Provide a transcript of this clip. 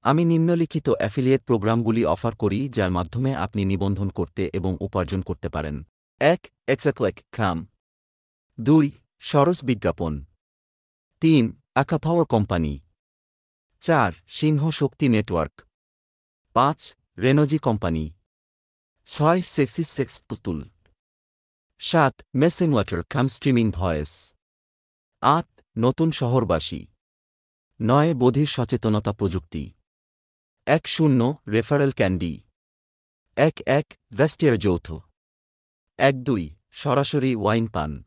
আমি নিম্নলিখিত অ্যাফিলিয়েট প্রোগ্রামগুলি অফার করি, যার মাধ্যমে আপনি নিবন্ধন করতে এবং উপার্জন করতে পারেন। এক, এক্সাক্লেক, খাম। দুই, সরস বিজ্ঞাপন। তিন আকাপাওয়ার কোম্পানি। চার, সিংহ শক্তি নেটওয়ার্ক। পাঁচ, রেনজি কোম্পানি। ছয়, সেক্সি সেক্স পুতুল। সাত মেসেন ওয়াটার খাম স্ট্রিমিং ভয়েস। আট, নতুন শহরবাসী। নয়, বোধির সচেতনতা প্রযুক্তি। এক শূন্য রেফারেল ক্যান্ডি। এক এক ভেস্টিয়ার যৌথ। এক দুই সরাসরি ওয়াইন পান।